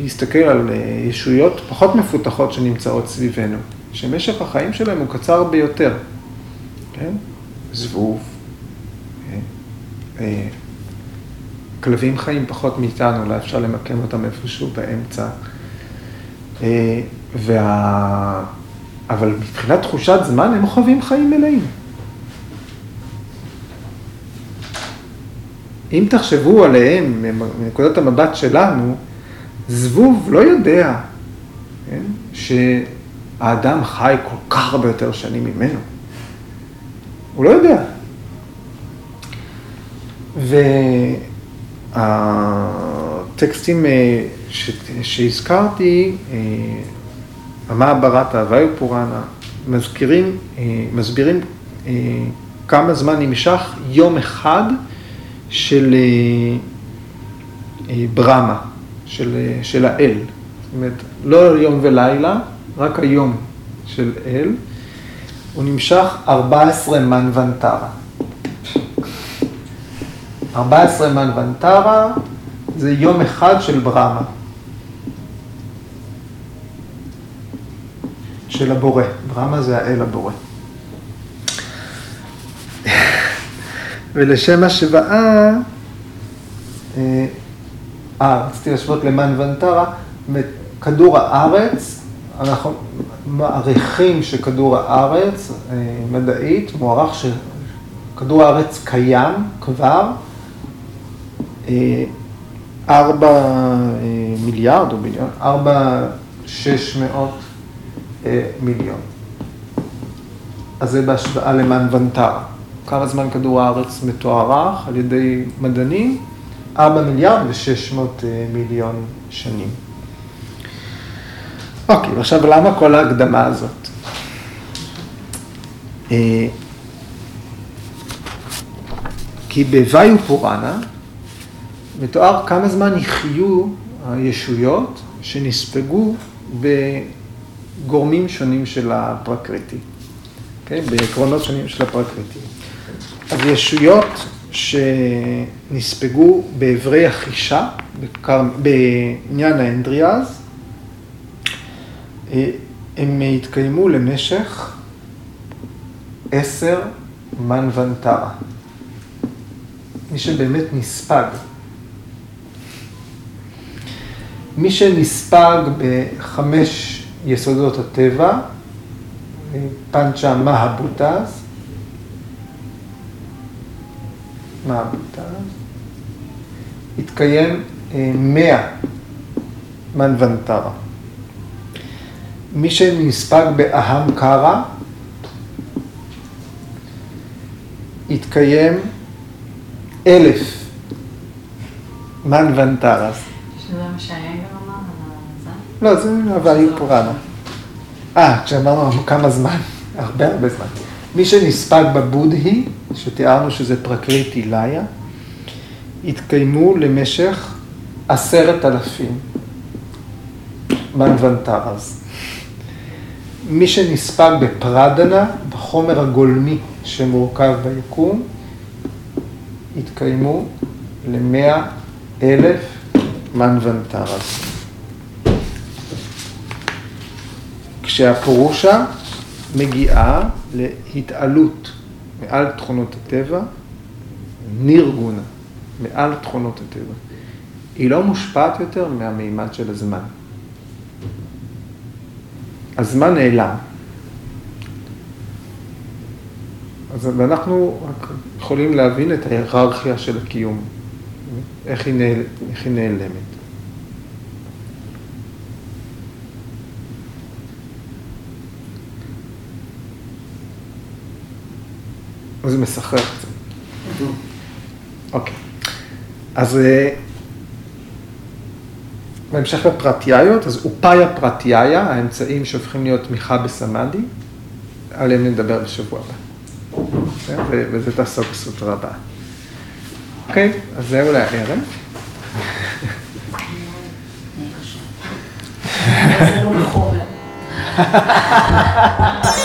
Speaker 1: להסתכל על אה, ישויות פחות מפותחות שנמצאות סביבנו, שמשך החיים שלהם הוא קצר ביותר, כן? זבוב, אה, כלבים חיים פחות מאיתנו, אולי אפשר למקם אותם איפשהו באמצע. וה... אבל מבחינת תחושת זמן הם חווים חיים מלאים. אם תחשבו עליהם מנקודת המבט שלנו, זבוב לא יודע כן, שהאדם חי כל כך הרבה יותר שנים ממנו. הוא לא יודע. והטקסטים אה, שהזכרתי, אה, המעברתא והיופורנה, מזכירים, אה, מסבירים כמה זמן נמשך יום אחד של ברמה, של, של האל. זאת אומרת, לא יום ולילה, רק היום של אל. הוא נמשך 14 מנוונטרה. 14 מנוונטרה זה יום אחד של ברמה. של הבורא. ברמה זה האל הבורא. ולשם השוואה, אה, אה רציתי להשוות למאן ונטרה, כדור הארץ, אנחנו מעריכים שכדור הארץ, אה, מדעית, מוערך שכדור הארץ קיים כבר, אה, ארבע מיליארד או מיליון, ארבע שש מאות מיליון. אז זה בהשוואה למנוונטרה. כמה זמן כדור הארץ מתוארך על ידי מדענים? 4 מיליארד ו-600 אה, מיליון שנים. אוקיי, עכשיו למה כל ההקדמה הזאת? אה, כי בוואיו פורנה מתואר כמה זמן יחיו הישויות שנספגו בגורמים שונים של הפרקריטי, okay? כן? בעקרונות שונים של הפרקריטי. אז ישויות שנספגו באברי החישה, בעניין האנדריאז, הם התקיימו למשך עשר מנוונטרה. מי שבאמת נספג. מי שנספג בחמש יסודות הטבע, פנצ'ה מהבוטז, מהבוטז, התקיים אה, מאה מנוונטרה. מי שנספג באהם קרא, התקיים אלף מנוונטרס.
Speaker 3: שזה מה שהיה גם אמר
Speaker 1: לא, זה הוויו פורנו. אה, כשאמרנו כמה זמן, הרבה הרבה זמן. מי שנספג בבודהי, שתיארנו שזה פרקריטי ליה, התקיימו למשך עשרת אלפים מנוונטרס. מי שנספג בפרדנה, בחומר הגולמי שמורכב ביקום, התקיימו למאה אלף מנוונטרס. כשהפורושה מגיעה להתעלות מעל תכונות הטבע, נירגונה, מעל תכונות הטבע. היא לא מושפעת יותר מהמימד של הזמן. הזמן נעלם. אז אנחנו רק יכולים להבין את ההיררכיה של הקיום, איך היא, נעל, איך היא נעלמת. זה מסחרר קצת. אוקיי. אז אה, בהמשך לפרטיאיות, אז אופאיה פרטיאיה, האמצעים שהופכים להיות תמיכה בסמאדי, עליהם נדבר בשבוע הבא. וזה תעסוק בסוטרה הבאה. אוקיי, אז זהו.
Speaker 3: זה לא מחומר.